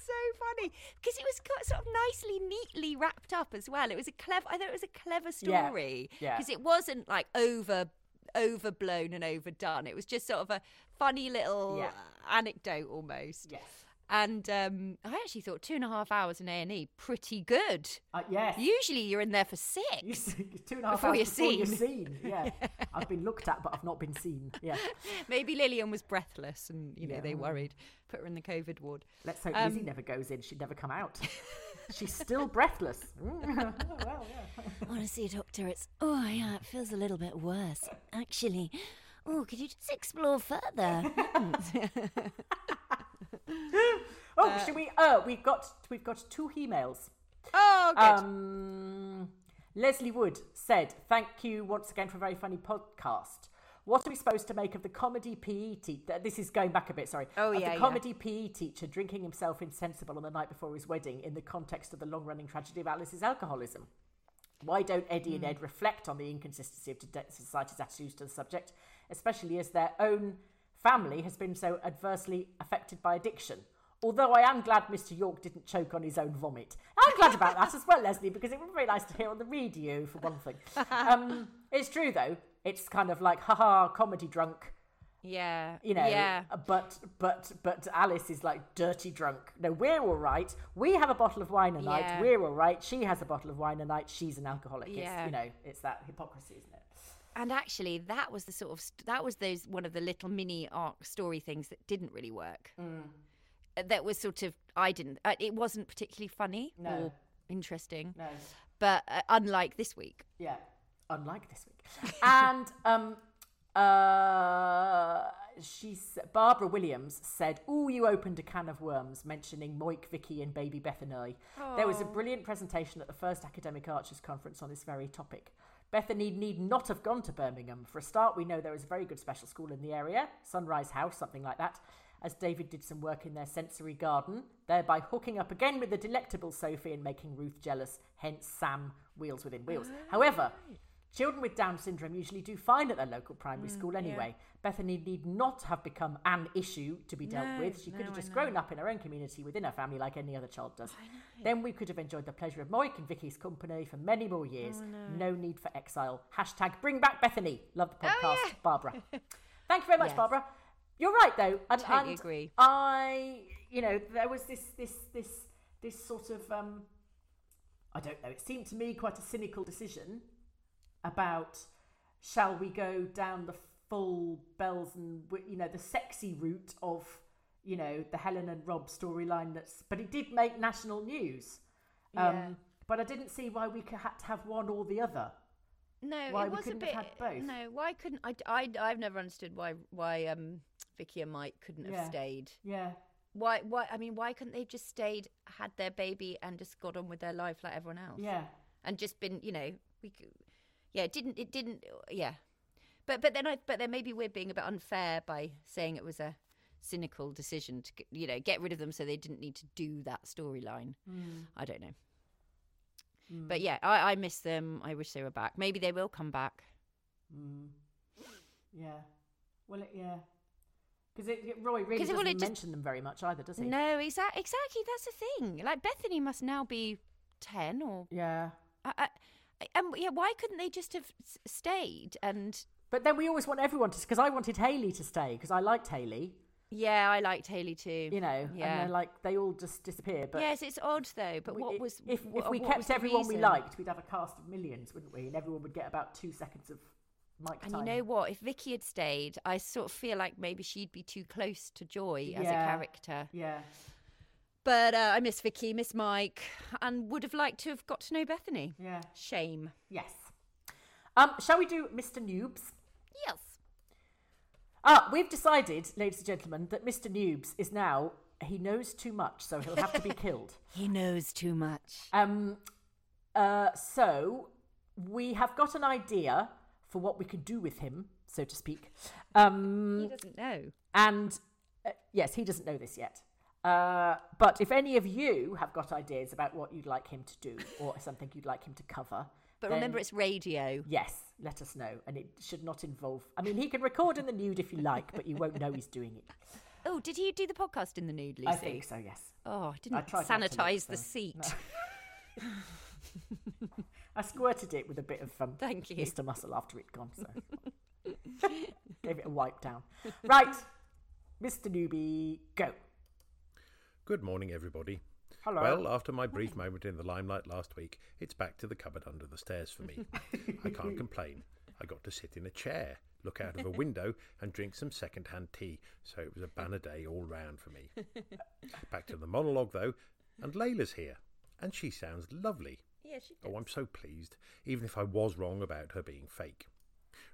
so funny because it was sort of nicely, neatly wrapped up as well. It was a clever. I thought it was a clever Yeah, story yeah. because it wasn't like over overblown and overdone. It was just sort of a funny little Yeah. anecdote almost. Yes. And um, I actually thought two and a half hours in A and E pretty good. Uh, yes. Usually you're in there for six. You two and a half Before hours you're before you're seen. seen. Yeah. I've been looked at, but I've not been seen. Yeah. Maybe Lilian was breathless, and you know Yeah. they worried, put her in the COVID ward. Let's hope Um, Lizzie never goes in. She'd never come out. She's still breathless. well, yeah. I want to see a doctor. It's oh yeah, it feels a little bit worse actually. Oh, could you just explore further? Oh, Uh, should we? Oh, we've got we've got two emails. Oh, good. Um, Leslie Wood said, "Thank you once again for a very funny podcast. What are we supposed to make of the comedy PE teacher? This is going back a bit. Sorry. Oh, Of yeah, the yeah. comedy PE teacher drinking himself insensible on the night before his wedding in the context of the long-running tragedy of Alice's alcoholism. Why don't Eddie and Ed reflect on the inconsistency of society's attitudes to the subject, especially as their own family has been so adversely affected by addiction? Although I am glad Mr. York didn't choke on his own vomit. I'm glad about that as well, Leslie, because it would be very nice to hear on the radio, for one thing. Um, it's true, though. It's kind of like, haha, comedy drunk, yeah, you know. yeah. But but but Alice is like dirty drunk. No, we're all right. We have a bottle of wine a night. Yeah. We're all right. She has a bottle of wine a night. She's an alcoholic. It's, Yeah. you know, it's that hypocrisy, isn't it? And actually, that was the sort of st- that was those one of the little mini arc story things that didn't really work. Mm. Uh, That was sort of I didn't. Uh, it wasn't particularly funny No. or interesting. No. But uh, unlike this week, Yeah, unlike this week. and um, uh, she's Barbara Williams said, "Oh, you opened a can of worms," mentioning Moik, Vicky, and Baby Bethany. There was a brilliant presentation at the first Academic Archers Conference on this very topic. Bethany need not have gone to Birmingham. For a start, we know there is a very good special school in the area, Sunrise House, something like that. As David did some work in their sensory garden, thereby hooking up again with the delectable Sophie and making Ruth jealous, hence Sam Wheels Within Wheels. However, children with Down syndrome usually do fine at their local primary school anyway. Bethany need not have become an issue to be dealt No, with. She could no, have just grown up in her own community within her family like any other child does. Then we could have enjoyed the pleasure of Moik and Vicky's company for many more years. no. need for exile. Hashtag bring back Bethany. Love the podcast, Barbara. Thank you very much, Yes. Barbara. You're right though. And, Totally and agree. I, you know, there was this, this, this, this sort of, um, I don't know. It seemed to me quite a cynical decision about shall we go down the full bells and you know the sexy route of you know the Helen and Rob storyline. That's but it did make national news. Um, Yeah. But I didn't see why we had to have one or the other. no, Why it was a couldn't bit. have had both? No, why couldn't I? I I've never understood why why um Vicky and Mike couldn't have Yeah. stayed. Yeah, Why why I mean why couldn't they just stayed, had their baby, and just got on with their life like everyone else? yeah, and just been you know we c- yeah it didn't it didn't yeah. But but then I but then maybe we're being a bit unfair by saying it was a cynical decision to you know get rid of them so they didn't need to do that storyline. Hmm. I don't know. Hmm. But yeah I, I miss them. I wish they were back. Maybe they will come back. Hmm. Yeah. Well, it, yeah. Because Roy really doesn't well, it just- mention them very much either, does he? no exactly exactly. That's the thing. Like Bethany must now be 10 or Yeah. I, I, Um, yeah why couldn't they just have stayed and But then we always want everyone to, because I wanted Hayley to stay because I liked Hayley, yeah I liked Hayley too you know, Yeah. and like they all just disappear. But yes, it's odd though. But we- what was if what, if we kept everyone we liked, we'd have a cast of millions, wouldn't we? And everyone would get about two seconds of mic And time. you know what? If Vicky had stayed, I sort of feel like maybe she'd be too close to Joy as a character. Yeah. But uh, I miss Vicky, miss Mike, and would have liked to have got to know Bethany. Yeah. Shame. Yes. Um, shall we do Mr. Noobs? Yes. Ah, we've decided, ladies and gentlemen, that Mr. Noobs is now he knows too much, so he'll have to be killed. he knows too much. Um, uh, so we have got an idea for what we could do with him, so to speak. Um, He doesn't know. and uh, yes, he doesn't know this yet. Uh, but if any of you have got ideas about what you'd like him to do or something you'd like him to cover, But then remember, it's radio. yes, let us know. And it should not involve. I mean, he can record in the nude if you like, but you won't know he's doing it. Oh, did he do the podcast in the nude, Lucy? I think so. Yes. Oh, I didn't look, sanitize the seat. I squirted it with a bit of um, Thank you. Mr. Muscle after it'd gone. So Gave it a wipe down. Right, Mr. Newbie, go. Good morning, everybody. Hello. Well, after my brief moment in the limelight last week, it's back to the cupboard under the stairs for me. I can't complain. I got to sit in a chair, look out of a window, and drink some second hand tea, so it was a banner day all round for me. Back to the monologue, though, and Layla's here, and she sounds lovely. Yeah, she does. Oh, I'm so pleased, even if I was wrong about her being fake.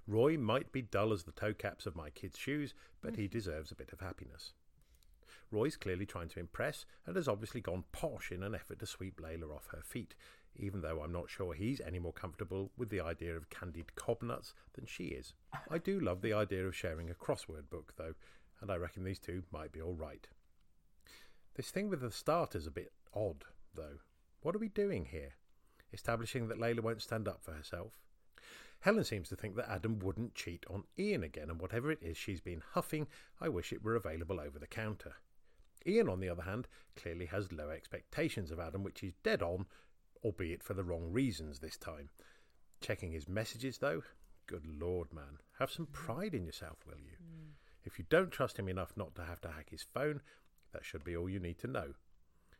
Roy might be dull as the toe caps of my kid's shoes, but he mm-hmm. deserves a bit of happiness. Roy's clearly trying to impress and has obviously gone posh in an effort to sweep Layla off her feet, even though I'm not sure he's any more comfortable with the idea of candied cob nuts than she is. I do love the idea of sharing a crossword book, though, and I reckon these two might be all right. This thing with the starter's a bit odd, though. What are we doing here? Establishing that Layla won't stand up for herself? Helen seems to think that Adam wouldn't cheat on Ian again, and whatever it is she's been huffing, I wish it were available over the counter. Ian, on the other hand, clearly has low expectations of Adam, which he's dead on, albeit for the wrong reasons this time. Checking his messages, though, good lord, man, have some mm. pride in yourself, will you? Mm. If you don't trust him enough not to have to hack his phone, that should be all you need to know.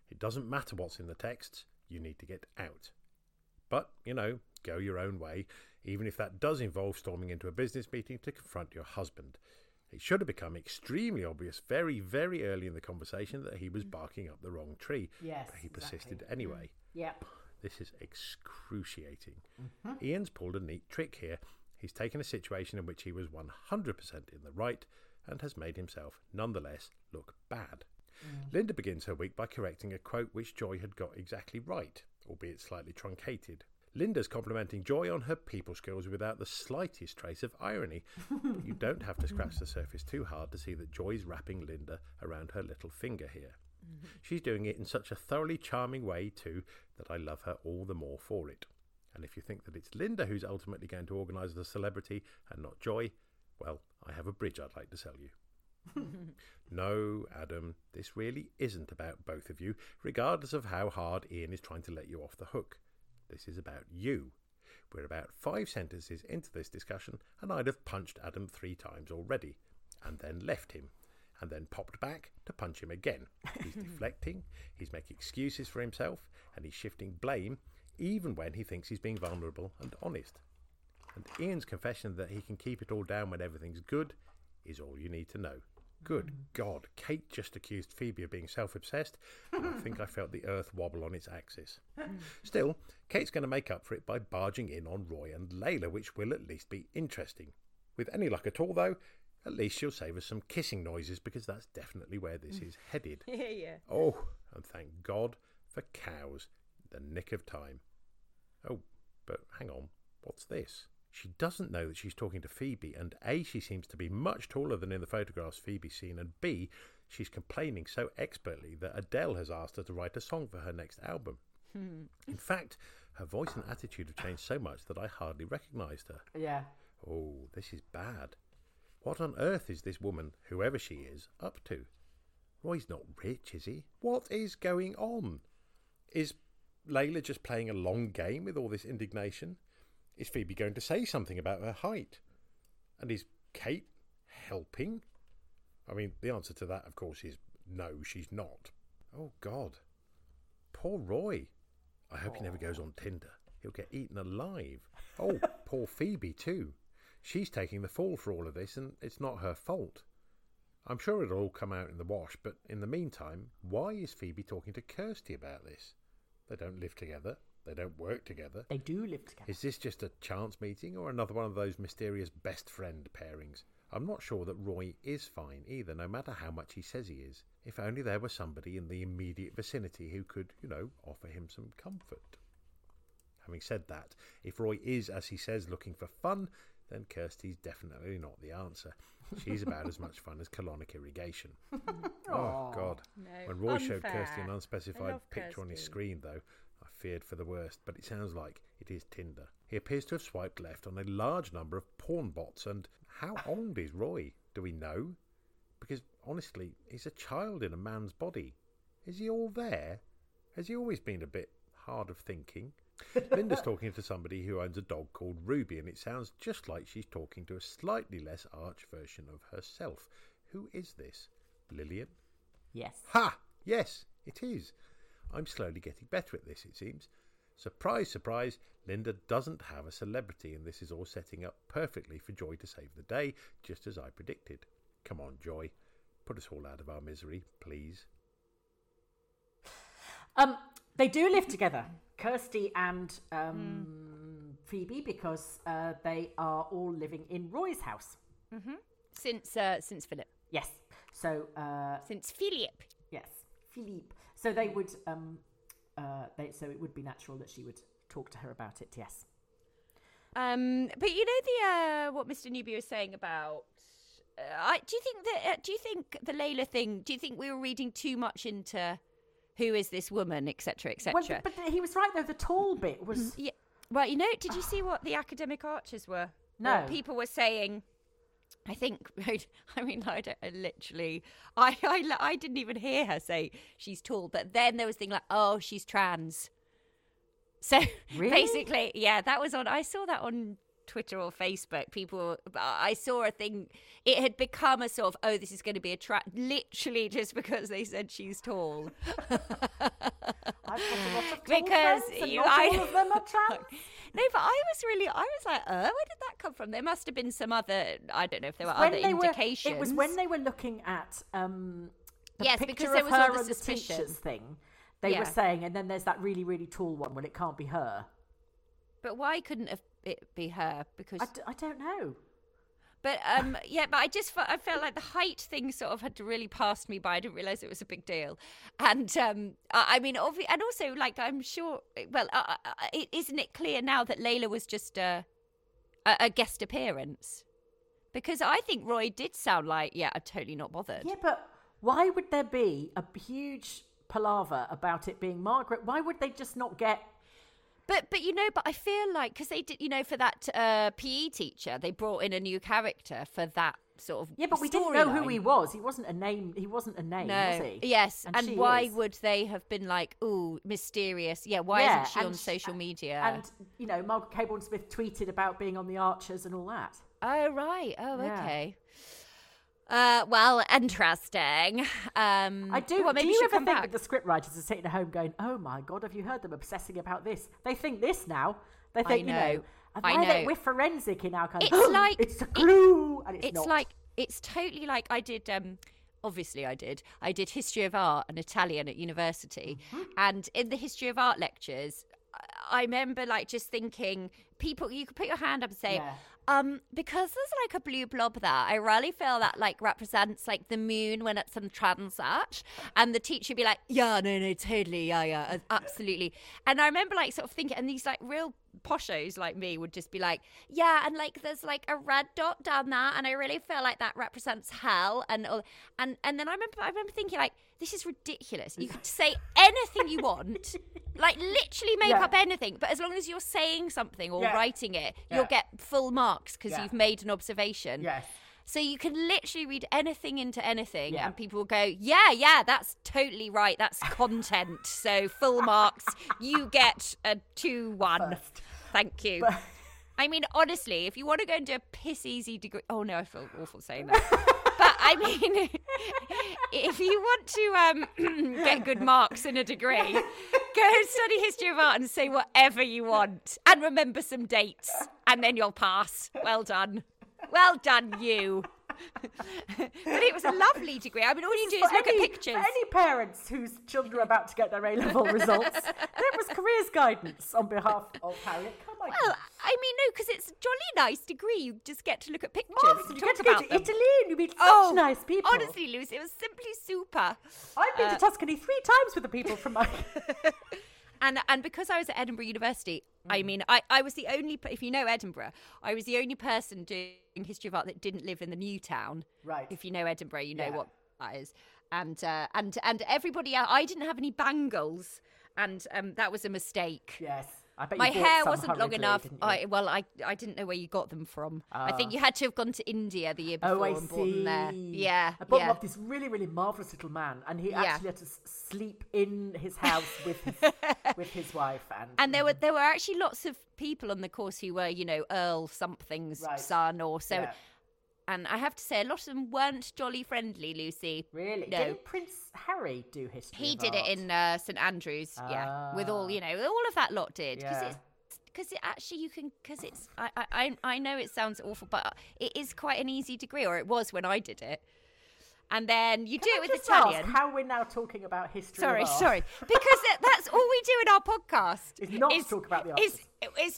It doesn't matter what's in the texts, you need to get out. But, you know, go your own way, even if that does involve storming into a business meeting to confront your husband. It should have become extremely obvious very, very early in the conversation that he was mm. barking up the wrong tree. Yes, But he persisted exactly. anyway. Yep. This is excruciating. Mm-hmm. Ian's pulled a neat trick here. He's taken a situation in which he was 100% in the right and has made himself, nonetheless, look bad. Mm. Linda begins her week by correcting a quote which Joy had got exactly right, albeit slightly truncated. Linda's complimenting Joy on her people skills without the slightest trace of irony. you don't have to scratch the surface too hard to see that Joy's wrapping Linda around her little finger here. Mm-hmm. She's doing it in such a thoroughly charming way, too, that I love her all the more for it. And if you think that it's Linda who's ultimately going to organise the celebrity and not Joy, well, I have a bridge I'd like to sell you. no, Adam, this really isn't about both of you, regardless of how hard Ian is trying to let you off the hook. This is about you. We're about five sentences into this discussion, and I'd have punched Adam three times already, and then left him, and then popped back to punch him again. He's deflecting, he's making excuses for himself, and he's shifting blame, even when he thinks he's being vulnerable and honest. And Ian's confession that he can keep it all down when everything's good is all you need to know. Good mm. God, Kate just accused Phoebe of being self obsessed, I think I felt the earth wobble on its axis. Still, Kate's going to make up for it by barging in on Roy and Layla, which will at least be interesting. With any luck at all, though, at least she'll save us some kissing noises because that's definitely where this is headed. Yeah, yeah. Oh, and thank God for cows, the nick of time. Oh, but hang on, what's this? She doesn't know that she's talking to Phoebe, and A, she seems to be much taller than in the photographs Phoebe's seen, and B, she's complaining so expertly that Adele has asked her to write a song for her next album. Hmm. in fact, her voice and attitude have changed so much that I hardly recognised her. Yeah. Oh, this is bad. What on earth is this woman, whoever she is, up to? Roy's not rich, is he? What is going on? Is Layla just playing a long game with all this indignation? Is Phoebe going to say something about her height? And is Kate helping? I mean, the answer to that, of course, is no, she's not. Oh, God. Poor Roy. I hope he never goes on Tinder. He'll get eaten alive. Oh, poor Phoebe, too. She's taking the fall for all of this, and it's not her fault. I'm sure it'll all come out in the wash, but in the meantime, why is Phoebe talking to Kirsty about this? They don't live together. They don't work together. They do live together. Is this just a chance meeting or another one of those mysterious best friend pairings? I'm not sure that Roy is fine either, no matter how much he says he is. If only there were somebody in the immediate vicinity who could, you know, offer him some comfort. Having said that, if Roy is, as he says, looking for fun, then Kirsty's definitely not the answer. She's about as much fun as colonic irrigation. oh, God. No, When Roy showed Kirsty an unspecified picture on his screen, though, feared for the worst, but it sounds like it is Tinder. He appears to have swiped left on a large number of porn bots, and how old is Roy? Do we know? Because honestly, he's a child in a man's body. Is he all there? Has he always been a bit hard of thinking? Linda's talking to somebody who owns a dog called Ruby, and it sounds just like she's talking to a slightly less arch version of herself. Who is this? Lilian? Yes. Ha! Yes, it is. I'm slowly getting better at this, it seems. Surprise, surprise, Linda doesn't have a celebrity, and this is all setting up perfectly for Joy to save the day, just as I predicted. Come on, Joy. Put us all out of our misery, please. Um, they do live together, Kirsty and um, Phoebe, because uh, they are all living in Roy's house. Since uh, since Philip. Yes. So uh, Since Philip. yes, Philippe. So they would. Um, uh, they, so it would be natural that she would talk to her about it. Yes. Um, but you know the uh, what Mr. Newby was saying about. Uh, I, do you think that? Uh, do you think the Layla thing? Do you think we were reading too much into who is this woman, etc., etc.? Well, but he was right though. The tall bit was. yeah. Well, you know, did you see what the academic archers were? No. What people were saying. I think. I mean, I, don't, I literally. I, I I didn't even hear her say she's tall, but then there was thing like, oh, she's trans. So Really? basically, yeah, that was on. I saw that on Twitter or Facebook. People, I saw a thing. It had become a sort of, oh, this is going to be a trans. Literally, just because they said she's tall. I've got a lot of Because you- I- all of them are trans. No, but I was really, I was like, uh, where did that come from? There must have been some other, I don't know if there were when other they were, indications. it was when they were looking at um, the Yes, picture because of her and the teachers thing. They Yeah. were saying, and then there's that really, really tall one. Well, it can't be her. But why couldn't it be her? Because, I, d- I don't know. But um, yeah, but I just felt, I felt like the height thing sort of had to really passed me by. I didn't realize it was a big deal, and um, I, I mean, obvi- and also like I'm sure. Well, uh, uh, isn't it clear now that Layla was just a, a, a guest appearance? Because I think Roy did sound like, yeah, I'm totally not bothered. Yeah, but why would there be a huge palaver about it being Margaret? Why would they just not get? But but you know, but I feel like because they did, you know, for that uh, PE teacher, they brought in a new character for that sort of Yeah, but we didn't know who he was. He wasn't a name. He wasn't a name, was No, he? yes, and, she why is. would they have been like, "Ooh, mysterious"? Yeah, why Yeah, isn't she on and- social media? And you know, Margaret Cabourn Smith tweeted about being on the Archers and all that. oh right, oh Yeah. okay. Uh, well, interesting. Um, I do. Well, maybe do you ever think back. that the scriptwriters are sitting at home going, "Oh my god, have you heard them obsessing about this? They think this now. They think you know. know. And I they- know. we're forensic in our kind It's of. like- it's a it- clue, and it's, it's not. like it's totally like I did. Um, obviously, I did. I did history of art and Italian at university, Mm-hmm. and in the history of art lectures, I- I remember like just thinking, people, you could put your hand up and say. Yeah. Um, because there's like a blue blob there, I really feel that like represents like the moon when it's in transat, and the teacher be like, "Yeah, no, no, totally, yeah, yeah, absolutely." And I remember like sort of thinking, and these like real poshos like me would just be like, "Yeah," and like there's like a red dot down there, and I really feel like that represents hell, and and and then I remember I remember thinking like, "This is ridiculous. You could say anything you want." Like literally make Yeah. up anything, but as long as you're saying something or Yeah. writing it, Yeah. you'll get full marks because you've made an observation. yes. So you can literally read anything into anything, and people will go, "Yeah, yeah, that's totally right. That's content." so full marks. You get a two-one. First. Thank you. But- I mean, honestly, if you want to go and do a piss easy degree, oh no, I feel awful saying that. I mean, if you want to um, get good marks in a degree, go study history of art and say whatever you want, and remember some dates, and then you'll pass. Well done, well done, you. but it was a lovely degree. I mean, all you do is For look any, at pictures. For any parents whose children are about to get their A level results, there was careers guidance on behalf of Harriet. Well, I mean, no, because it's a jolly nice degree. You just get to look at pictures Marvellous. and You talk get to go about to them. Italy and you meet such Oh, nice people. Honestly, Lucy, it was simply super. I've been to Tuscany three times with the people from my. And and because I was at Edinburgh University, I Mm. mean, I, I was the only, if you know Edinburgh, I was the only person doing history of art that didn't live in the new town. Right. If you know Edinburgh, you know Yeah. what that is. And uh, and and everybody else, I didn't have any bangles, and um, that was a mistake. yes. I bet My hair wasn't long enough. I well, I I didn't know where you got them from. I think Ah. you had to have gone to India the year before Oh, I and bought them there. see. Yeah, I bought yeah. off this really, really marvelous little man, and he Yeah. actually had to sleep in his house with his, with his wife. And, And there were there were actually lots of people on the course who were, you know, Earl something's Right. son or so. Yeah. And I have to say, a lot of them weren't jolly friendly, Lucy. really, No. didn't Prince Harry do history? He did it in uh, St Andrews, yeah, with all Ah. you know, all of that lot did because Yeah. it's because it actually you can because it's I, I I know it sounds awful, but it is quite an easy degree, or it was when I did it. And then you Can do I it with Italian. how we're now talking about history. Sorry, art? sorry. Because that's all we do in our podcast. Is not to talk about the is, artists. is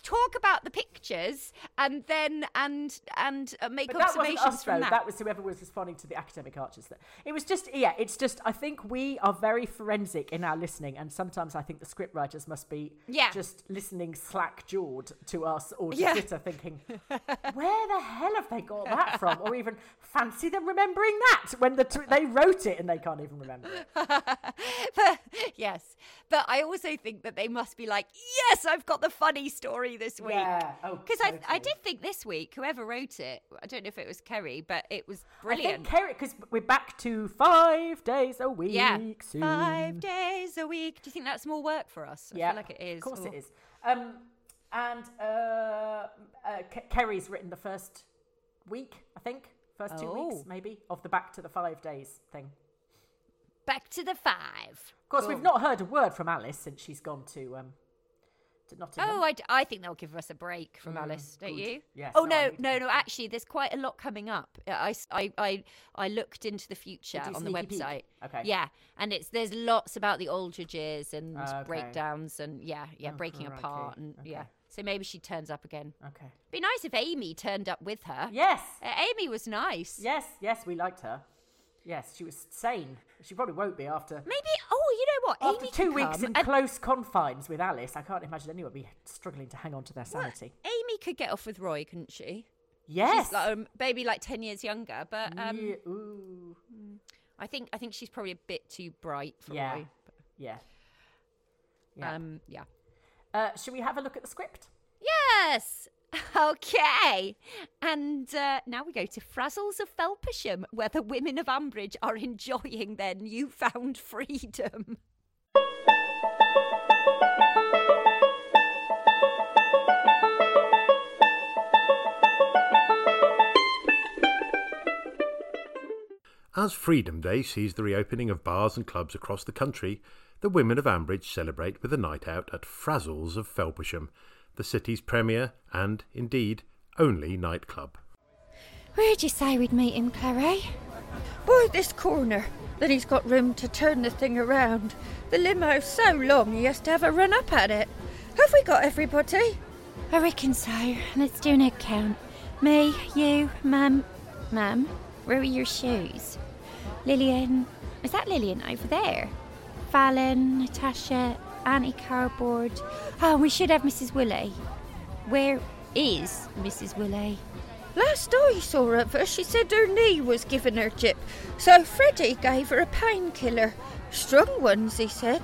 talk about the pictures and then and and uh, make But that observations us, from though. that. That was whoever was responding to the academic archers. That it was just, yeah, it's just, I think we are very forensic in our listening, and sometimes I think the scriptwriters must be Yeah. just listening slack jawed to us or to Yeah. Twitter thinking, where the hell have they got that from? Or even fancy them remembering that when the t- they wrote it and they can't even remember it. but, yes, but I also think that they must be like, yes, I've got the funny story this week. Yeah. Oh, Because I, I did think this week, whoever wrote it, I don't know if it was Keri, but it was I think brilliant. Keri, because we're back to five days a week yeah, soon. five days a week. Do you think that's more work for us? I Yeah, feel like it is. Of course Oh. it is. Um, and uh, uh, Ke- Keri's written the first week, I think, first two Oh. weeks maybe of the back to the five days thing. Back to the five. Of course, we've not heard a word from Alice since she's gone to um, to Nottingham. Oh, I, d- I think they'll give us a break from Alice, don't Mm, good. you? Yes, Oh no, no, no. Actually, there's quite a lot coming up. I I I looked into the future on the sneaky peek? website. Okay. Yeah, and it's there's lots about the Aldridges and Ah, okay. breakdowns and yeah, yeah, breaking crikey. apart and yeah. So maybe she turns up again. Okay. Be nice if Amy turned up with her. Yes. Uh, Amy was nice. Yes. Yes. We liked her. Yes, she was sane. She probably won't be after. Maybe. You know what? After Amy two weeks in and- close confines with Alice, I can't imagine anyone be struggling to hang on to their sanity. Amy could get off with Roy, couldn't she? Yes. She's like, um, maybe like ten years younger, but um, yeah. Ooh. I think I think she's probably a bit too bright for Yeah. Roy. Yeah. Yeah. Um, yeah. Uh, should we have a look at the script? Yes. Okay. And uh, now we go to Frazzles of Felpersham, where the women of Ambridge are enjoying their newfound freedom. As Freedom Day sees the reopening of bars and clubs across the country, the women of Ambridge celebrate with a night out at Frazzles of Felpersham, the city's premier and, indeed, only nightclub. Where'd you say we'd meet him, Clarrie? By this corner. Then he's got room to turn the thing around. The limo's so long he has to have a run up at it. Have we got everybody? I reckon so. Let's do an egg count. Me, you, Mum. Mum, where are your shoes? Lilian. Is that Lilian over there? Fallon, Natasha, Auntie Cardboard. Oh, ah, we should have Mrs. Woolley. Where is Mrs. Woolley? Last I saw of her, she said her knee was giving her jip, so Freddie gave her a painkiller. Strong ones, he said.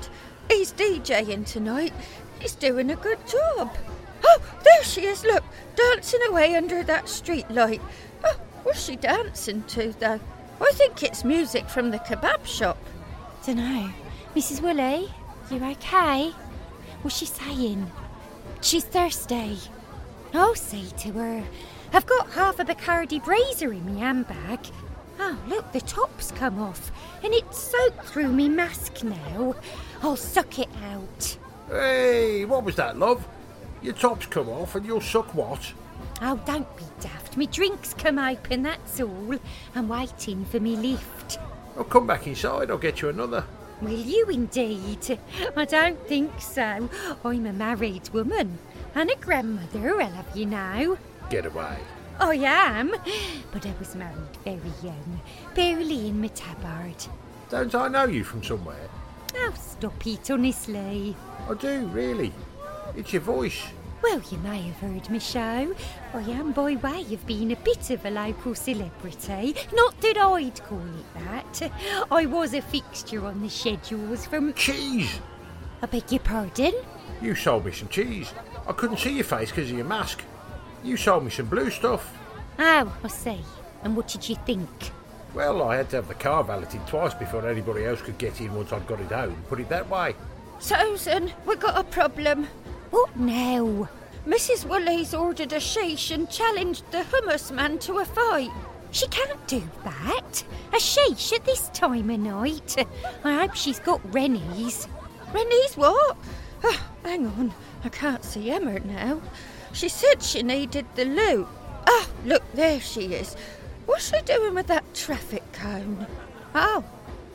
He's DJing tonight. He's doing a good job. Oh, there she is, look, dancing away under that street light. Oh, what's she dancing to, though? I think it's music from the kebab shop. Dunno. Mrs. Woolley, you okay? What's she saying? She's thirsty. I'll say to her. I've got half a Bacardi Breezer in my handbag. Oh, look, the top's come off, and it's soaked through me mask now. I'll suck it out. Hey, what was that, love? Your top's come off and you'll suck what? Oh, don't be daft. Me drink's come open, that's all. I'm waiting for me lift. I'll come back inside, I'll get you another. Will you indeed? I don't think so. I'm a married woman and a grandmother, I'll have you know. Get away. I am, but I was married very young, barely in my tabard. Don't I know you from somewhere? Oh, stop it, honestly. I do, really. It's your voice. Well, you may have heard me show. I am by way of being a bit of a local celebrity. Not that I'd call it that. I was a fixture on the schedules from. Cheese! I beg your pardon? You sold me some cheese. I couldn't see your face because of your mask. You sold me some blue stuff. Oh, I see. And what did you think? Well, I had to have the car valeted twice before anybody else could get in once I'd got it home. Put it that way. Susan, we've got a problem. What now? Mrs. Woolley's ordered a sheesh and challenged the hummus man to a fight. She can't do that. A sheesh at this time of night. I hope she's got Rennie's. Rennie's what? Oh, hang on, I can't see Emma now. She said she needed the loo. Ah, look, there she is. What's she doing with that traffic cone? Oh,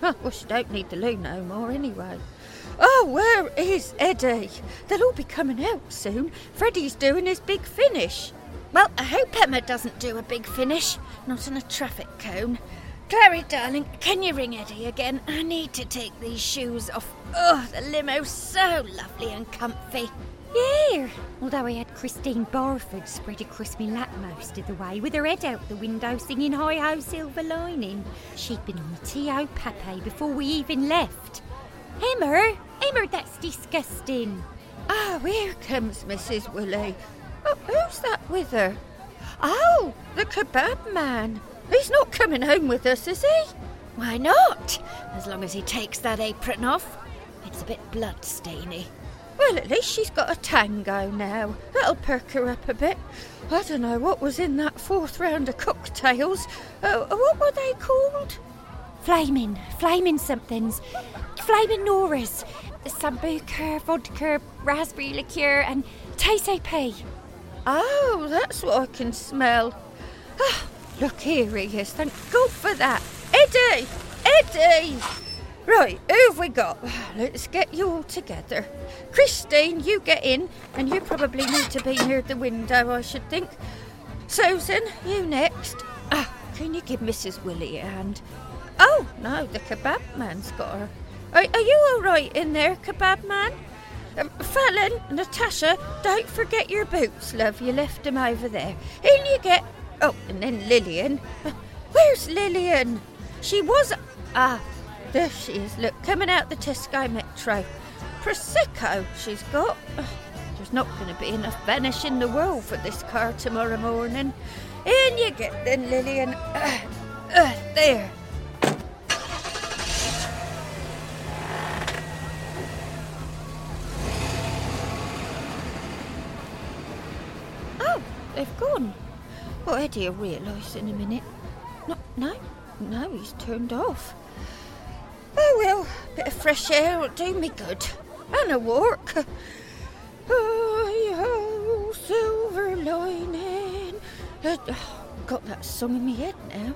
oh well, she don't need the loo no more anyway. Oh, where is Eddie? They'll all be coming out soon. Freddie's doing his big finish. Well, I hope Emma doesn't do a big finish. Not on a traffic cone. Clarrie, darling, can you ring Eddie again? I need to take these shoes off. Oh, the limo's so lovely and comfy. Yeah, although I had Christine Barford spread across me lap most of the way with her head out the window singing Hi Ho Silver Lining. She'd been on the Tio Pepe before we even left. Emma, Emma, that's disgusting. Oh, here comes Mrs. Woolley. Oh, who's that with her? Oh, the kebab man. He's not coming home with us, is he? Why not? As long as he takes that apron off. It's a bit bloodstainy. Well, at least she's got a tango now. That'll perk her up a bit. I don't know what was in that fourth round of cocktails. Uh, what were they called? Flaming, flaming somethings. Flaming Noras. Sambuca, vodka, raspberry liqueur, and TCP. Oh, that's what I can smell. Ah, look, here he is. Thank God for that. Eddie! Eddie! Right, who have we got? Let's get you all together. Christine, you get in, and you probably need to be near the window, I should think. Susan, you next. Ah, can you give Mrs. Willie a hand? Oh, no, the kebab man's got her. Are, are you all right in there, kebab man? Um, Fallon, Natasha, don't forget your boots, love. You left them over there. In you get. Oh, and then Lilian. Uh, where's Lilian? She was. Ah, there she is. Look, coming out the Tesco Metro. Prosecco she's got. There's not going to be enough vanish in the world for this car tomorrow morning. In you get then, Lilian. Uh, uh, there. Oh, they've gone. Well, Eddie will realise in a minute. No, no, no, he's turned off. Oh bit of fresh air will do me good. And a walk. Oh, silver lining. Uh, got that song in my head now.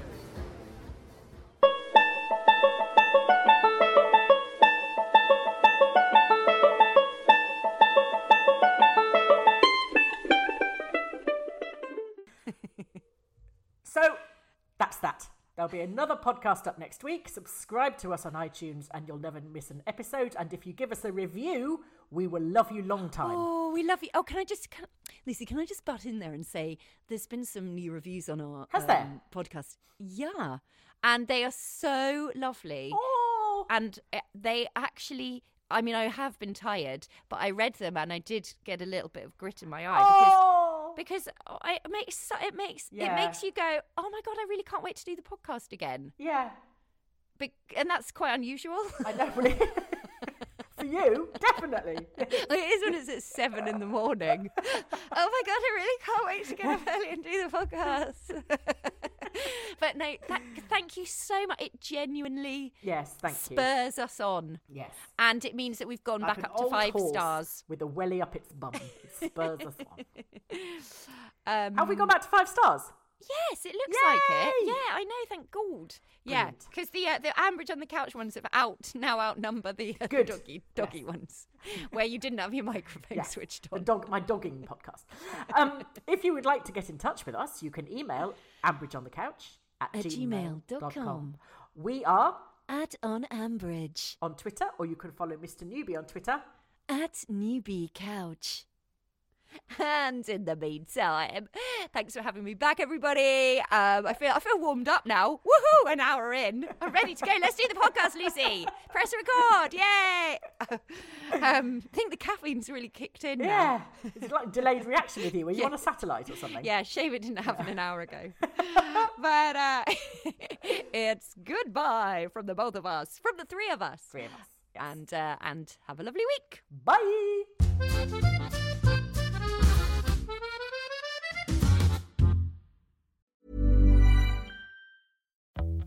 Another podcast up next week. Subscribe to us on iTunes and you'll never miss an episode. And if you give us a review, we will love you long time. Oh, we love you. Oh, can I just, can, Lucy, can I just butt in there and say there's been some new reviews on our Has there? um, podcast? Yeah. And they are so lovely. Oh, And uh, they actually, I mean, I have been tired, but I read them and I did get a little bit of grit in my eye because oh. Because I, it makes it makes Yeah. it makes you go, oh my god, I really can't wait to do the podcast again. yeah, and that's quite unusual. I really. For you, definitely. it is when it's at seven in the morning. oh my god, I really can't wait to get up early and do the podcast. but no, that, thank you so much. It genuinely Yes, thank you. spurs us on, Yes. and it means that we've gone Like back up to five stars. With a welly up its bum. It spurs us on. Um, Have we gone back to five stars? Yes, it looks like it. Yeah, I know. Thank God. Yeah, because the uh, the Ambridge on the couch ones have out now outnumber the uh, Good. doggy doggy ones, where you didn't have your microphone Yes, switched the on. dog, my dogging podcast. Um, if you would like to get in touch with us, you can email ambridgeonthecouch at, At gmail.com. gmail.com. We are At on Ambridge on Twitter, or you can follow Mr. Newbie on Twitter. at Newbie Couch. And in the meantime, thanks for having me back, everybody. Um, I feel I feel warmed up now. Woohoo! An hour in, I'm ready to go. Let's do the podcast, Lucy. Press record! Yay! um, I think the caffeine's really kicked in Yeah. now. It's like delayed reaction with you. Were you Yeah. on a satellite or something? Yeah, shame it didn't happen an hour ago. but uh, it's goodbye from the both of us, from the three of us. Three of us. Yes. And uh, and have a lovely week. Bye.